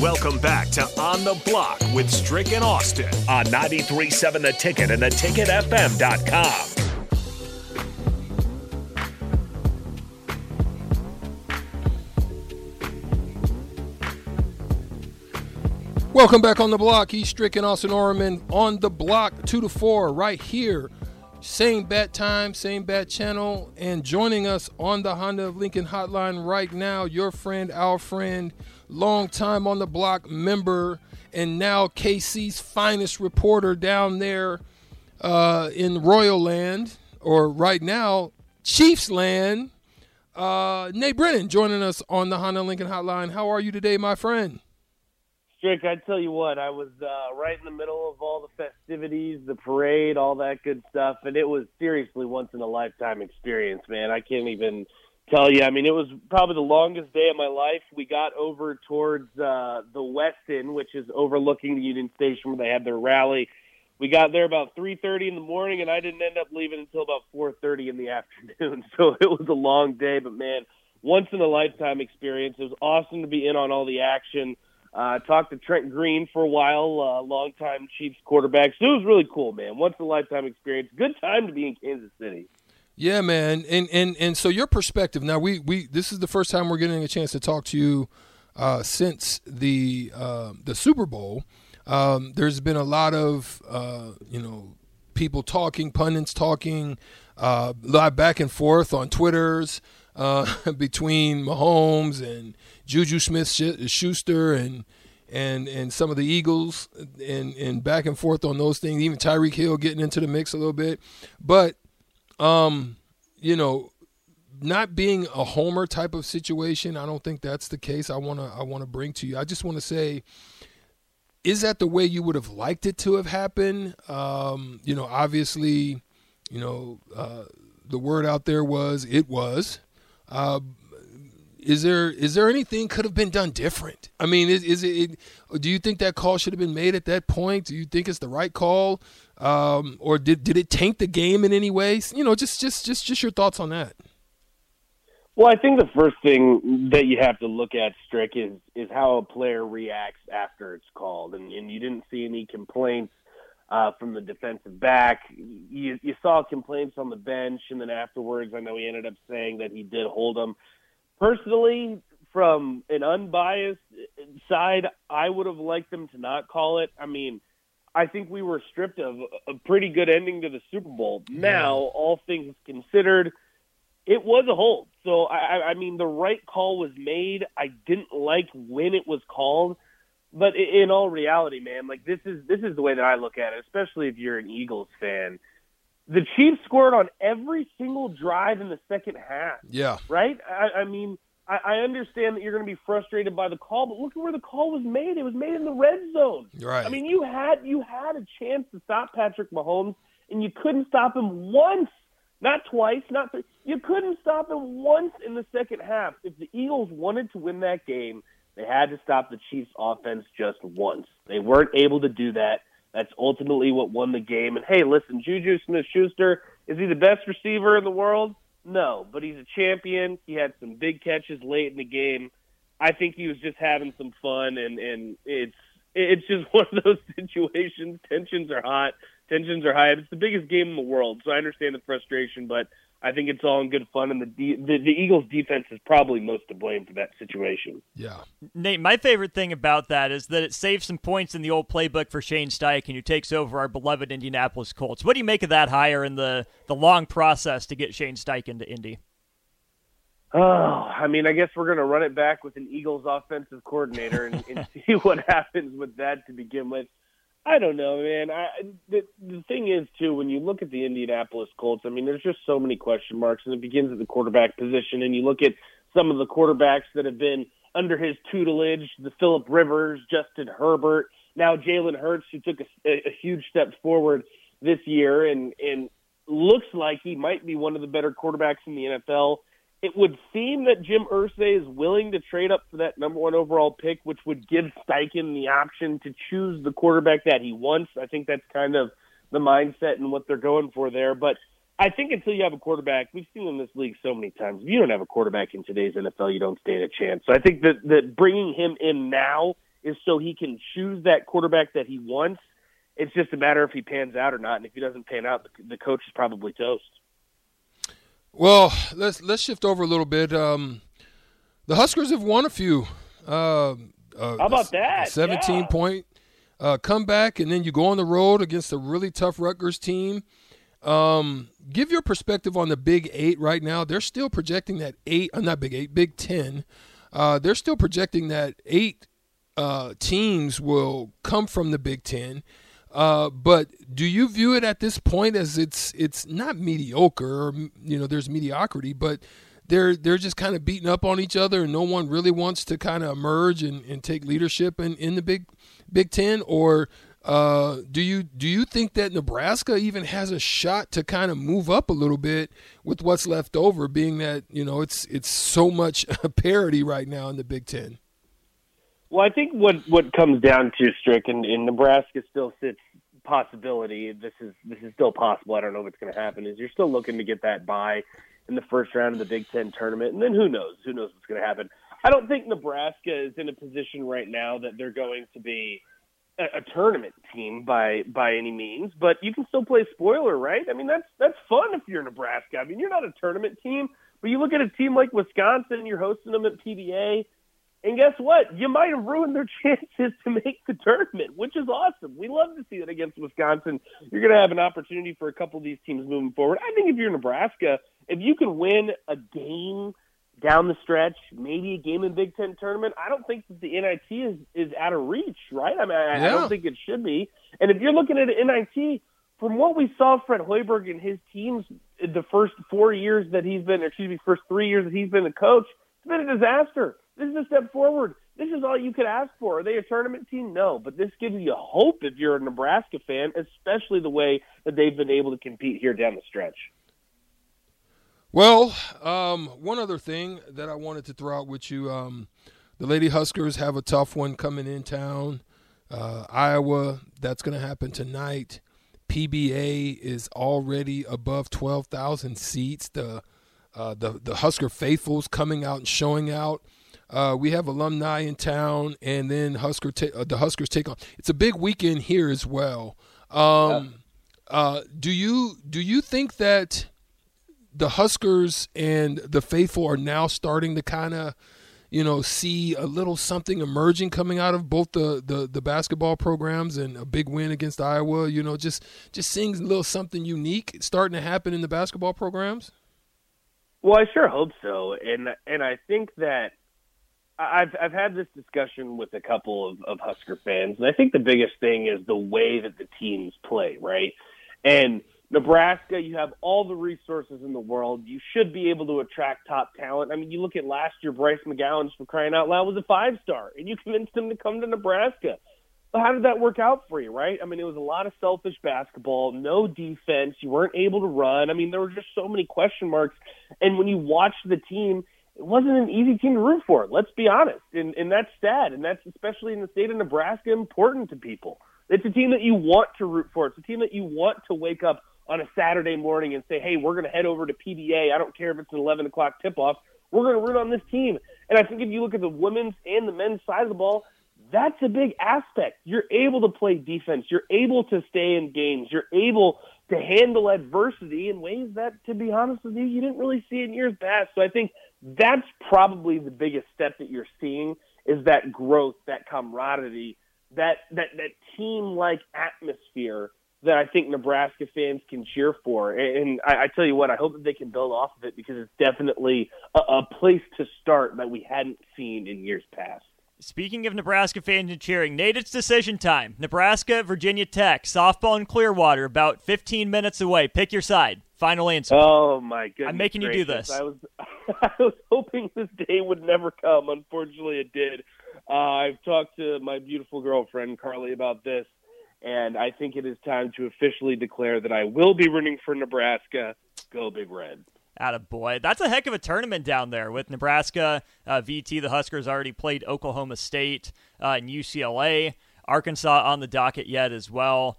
Welcome back to On the Block with Strick and Austin on 93.7 The Ticket and theticketfm.com. Welcome back on the block. He's Strick and Austin Orman on the block, two to four, right here. Same bat time, same bat channel, and joining us on the Honda of Lincoln hotline right now, your friend, our friend, long time on the block member, and now KC's finest reporter down there uh, in Royal Land, or right now, Chiefs Land. Uh, Nate Brennan joining us on the Honda Lincoln hotline. How are you today, my friend? Strick, I tell you what, I was uh, right in the middle of all the festivities, the parade, all that good stuff, and it was seriously once in a lifetime experience, man. I can't even tell you. I mean, it was probably the longest day of my life. We got over towards uh, the Westin, which is overlooking the Union Station where they had their rally. We got there about 3:30 in the morning, and I didn't end up leaving until about 4:30 in the afternoon. So it was a long day, but man, once in a lifetime experience. It was awesome to be in on all the action. Uh, talked to Trent Green for a while, uh, longtime Chiefs quarterback. So it was really cool, man. Once in a lifetime experience. Good time to be in Kansas City. Yeah, man. And and and so your perspective. Now we we this is the first time we're getting a chance to talk to you uh, since the uh, the Super Bowl. Um, there's been a lot of uh, you know people talking, pundits talking, uh, back and forth on Twitters uh, between Mahomes and Juju Smith Schuster and and and some of the Eagles and and back and forth on those things. Even Tyreek Hill getting into the mix a little bit, but um, you know, not being a homer type of situation, I don't think that's the case. I wanna I wanna bring to you. I just want to say. Is that the way you would have liked it to have happened? Um, you know, obviously, you know, uh, the word out there was it was. Uh, is there is there anything could have been done different? I mean, is, is it? Do you think that call should have been made at that point? Do you think it's the right call, um, or did did it tank the game in any way? You know, just just just just your thoughts on that. Well, I think the first thing that you have to look at, Strick, is is how a player reacts after it's called, and, and you didn't see any complaints uh, from the defensive back. You, you saw complaints on the bench, and then afterwards, I know he ended up saying that he did hold him personally, from an unbiased side, I would have liked them to not call it. I mean, I think we were stripped of a pretty good ending to the Super Bowl. Now, all things considered, it was a hold. So, I, I mean, the right call was made. I didn't like when it was called, but in all reality, man, like this is this is the way that I look at it. Especially if you're an Eagles fan, the Chiefs scored on every single drive in the second half. Yeah. Right? I, I mean, I, I understand that you're going to be frustrated by the call, but look at where the call was made. It was made in the red zone. Right. I mean, you had you had a chance to stop Patrick Mahomes, and you couldn't stop him once. Not twice, not three. You couldn't stop him once in the second half. If the Eagles wanted to win that game, they had to stop the Chiefs' offense just once. They weren't able to do that. That's ultimately what won the game. And hey, listen, Juju Smith Schuster, is he the best receiver in the world? No, but he's a champion. He had some big catches late in the game. I think he was just having some fun and, and it's it's just one of those situations. Tensions are hot, tensions are high. It's the biggest game in the world, so I understand the frustration, but I think it's all in good fun, and the, the the Eagles' defense is probably most to blame for that situation. Yeah, Nate, my favorite thing about that is that it saves some points in the old playbook for Shane Steichen, who takes over our beloved Indianapolis Colts. What do you make of that hire and the the long process to get Shane Steichen to Indy? Oh, I mean, I guess we're going to run it back with an Eagles offensive coordinator and, and see what happens with that to begin with. I don't know, man. I the the thing is too when you look at the Indianapolis Colts, I mean, there's just so many question marks, and it begins at the quarterback position. And you look at some of the quarterbacks that have been under his tutelage, the Philip Rivers, Justin Herbert, now Jalen Hurts, who took a, a huge step forward this year, and and looks like he might be one of the better quarterbacks in the NFL it would seem that Jim Irsay is willing to trade up for that number one overall pick, which would give Steichen the option to choose the quarterback that he wants. I think that's kind of the mindset and what they're going for there. But I think until you have a quarterback, we've seen in this league so many times. If you don't have a quarterback in today's NFL, you don't stand a chance. So I think that that bringing him in now is so he can choose that quarterback that he wants. It's just a matter if he pans out or not, and if he doesn't pan out, the, the coach is probably toast. Well, let's let's shift over a little bit. Um, the Huskers have won a few. Uh, uh, How about that? Seventeen yeah. point uh, comeback, and then you go on the road against a really tough Rutgers team. Um, give your perspective on the Big Eight right now. They're still projecting that eight, uh, not Big Eight, Big Ten. Uh, they're still projecting that eight uh, teams will come from the Big Ten. Uh, but do you view it at this point as it's it's not mediocre? Or, you know, there's mediocrity, but they're they're just kind of beating up on each other, and no one really wants to kind of emerge and, and take leadership in, in the Big Big Ten. Or uh, do you do you think that Nebraska even has a shot to kind of move up a little bit with what's left over, being that you know it's it's so much parity right now in the Big Ten? Well, I think what what comes down to Strick and, and Nebraska still sits possibility. This is this is still possible. I don't know what's going to happen. Is you're still looking to get that bye in the first round of the Big Ten tournament, and then who knows? Who knows what's going to happen? I don't think Nebraska is in a position right now that they're going to be a, a tournament team by by any means, but you can still play spoiler, right? I mean, that's that's fun if you're Nebraska. I mean, you're not a tournament team, but you look at a team like Wisconsin, you're hosting them at PBA. And guess what? You might have ruined their chances to make the tournament, which is awesome. We love to see that against Wisconsin. You're going to have an opportunity for a couple of these teams moving forward. I think if you're Nebraska, if you can win a game down the stretch, maybe a game in Big Ten tournament, I don't think that the NIT is is out of reach, right? I mean, I, yeah. I don't think it should be. And if you're looking at an NIT, from what we saw Fred Hoiberg and his teams the first four years that he's been, excuse me, first three years that he's been a coach, it's been a disaster. This is a step forward. This is all you could ask for. Are they a tournament team? No, but this gives you hope if you're a Nebraska fan, especially the way that they've been able to compete here down the stretch. Well, um, one other thing that I wanted to throw out with you um, the Lady Huskers have a tough one coming in town. Uh, Iowa, that's going to happen tonight. PBA is already above 12,000 seats. The, uh, the, the Husker faithfuls coming out and showing out. Uh, we have alumni in town, and then Husker ta- uh, the Huskers take on. It's a big weekend here as well. Um, yeah. do you do you think that the Huskers and the faithful are now starting to kind of, you know, see a little something emerging coming out of both the, the, the basketball programs and a big win against Iowa. You know, just just seeing a little something unique starting to happen in the basketball programs. Well, I sure hope so, and and I think that I've I've had this discussion with a couple of, of Husker fans, and I think the biggest thing is the way that the teams play, right? And Nebraska, you have all the resources in the world. You should be able to attract top talent. I mean, you look at last year, Bryce McGowens, for crying out loud, was a five star, and you convinced him to come to Nebraska. But how did that work out for you, right? I mean, it was a lot of selfish basketball, no defense. You weren't able to run. I mean, there were just so many question marks. And when you watch the team, it wasn't an easy team to root for. Let's be honest, and and that's sad, and that's especially in the state of Nebraska important to people. It's a team that you want to root for. It's a team that you want to wake up on a Saturday morning and say, hey, we're going to head over to PBA. I don't care if it's an 11 o'clock tip off. We're going to root on this team. And I think if you look at the women's and the men's side of the ball, that's a big aspect. You're able to play defense. You're able to stay in games. You're able to handle adversity in ways that, to be honest with you, you didn't really see in years past. So I think that's probably the biggest step that you're seeing is that growth, that camaraderie, that that that team like atmosphere that I think Nebraska fans can cheer for. And I, I, tell you what, I hope that they can build off of it because it's definitely a, a place to start that we hadn't seen in years past. Speaking of Nebraska fans and cheering, Nate, it's decision time. Nebraska, Virginia Tech, softball in Clearwater, about 15 minutes away. Pick your side. Final answer. Oh my goodness! I'm making gracious. you do this. I was, I was hoping this day would never come. Unfortunately, it did. Uh, I've talked to my beautiful girlfriend Carly about this, and I think it is time to officially declare that I will be rooting for Nebraska. Go Big Red. Atta boy. That's a heck of a tournament down there with Nebraska, uh, VT. The Huskers already played Oklahoma State uh, and UCLA. Arkansas on the docket yet as well.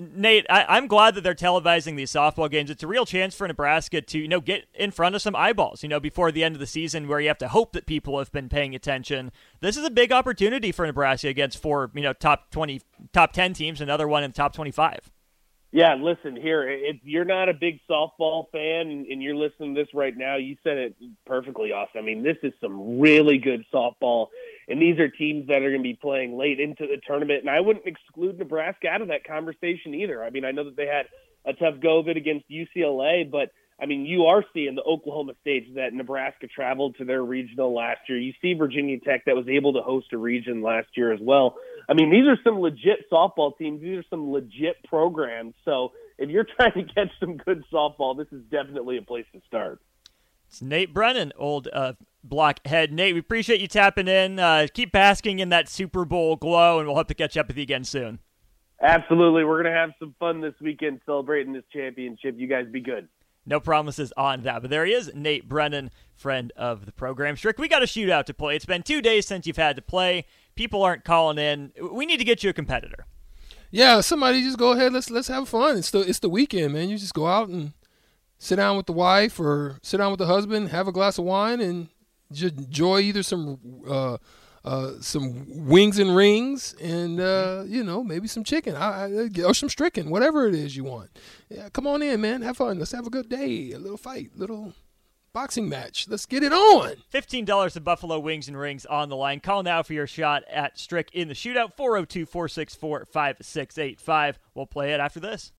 Nate, I, am glad that they're televising these softball games. It's a real chance for Nebraska to, you know, get in front of some eyeballs, you know, before the end of the season where you have to hope that people have been paying attention. This is a big opportunity for Nebraska against four, you know, top 20, top 10 teams, another one in the top 25. Yeah, listen here. If you're not a big softball fan and you're listening to this right now, you said it perfectly, Austin. I mean, this is some really good softball, and these are teams that are going to be playing late into the tournament. And I wouldn't exclude Nebraska out of that conversation either. I mean, I know that they had a tough go of it against UCLA, but I mean, you are seeing the Oklahoma states that Nebraska traveled to their regional last year. You see Virginia Tech that was able to host a region last year as well. I mean, these are some legit softball teams. These are some legit programs. So if you're trying to catch some good softball, this is definitely a place to start. It's Nate Brennan, old uh, blockhead. Nate, we appreciate you tapping in. Uh, keep basking in that Super Bowl glow, and we'll hope to catch up with you again soon. Absolutely. We're going to have some fun this weekend celebrating this championship. You guys be good. No promises on that. But there he is, Nate Brennan, friend of the program. Strick, we got a shootout to play. It's been two days since you've had to play. People aren't calling in. We need to get you a competitor. Yeah, somebody just go ahead. Let's let's have fun. It's the it's the weekend, man. You just go out and sit down with the wife or sit down with the husband, have a glass of wine, and just enjoy either some uh, uh, some wings and rings, and uh, you know maybe some chicken I, I, or some stricken, whatever it is you want. Yeah, come on in, man. Have fun. Let's have a good day. A little fight, little boxing match. Let's get it on. $15 of Buffalo Wings and Rings on the line. Call now for your shot at Strick in the shootout. 402 464 5685. We'll play it after this.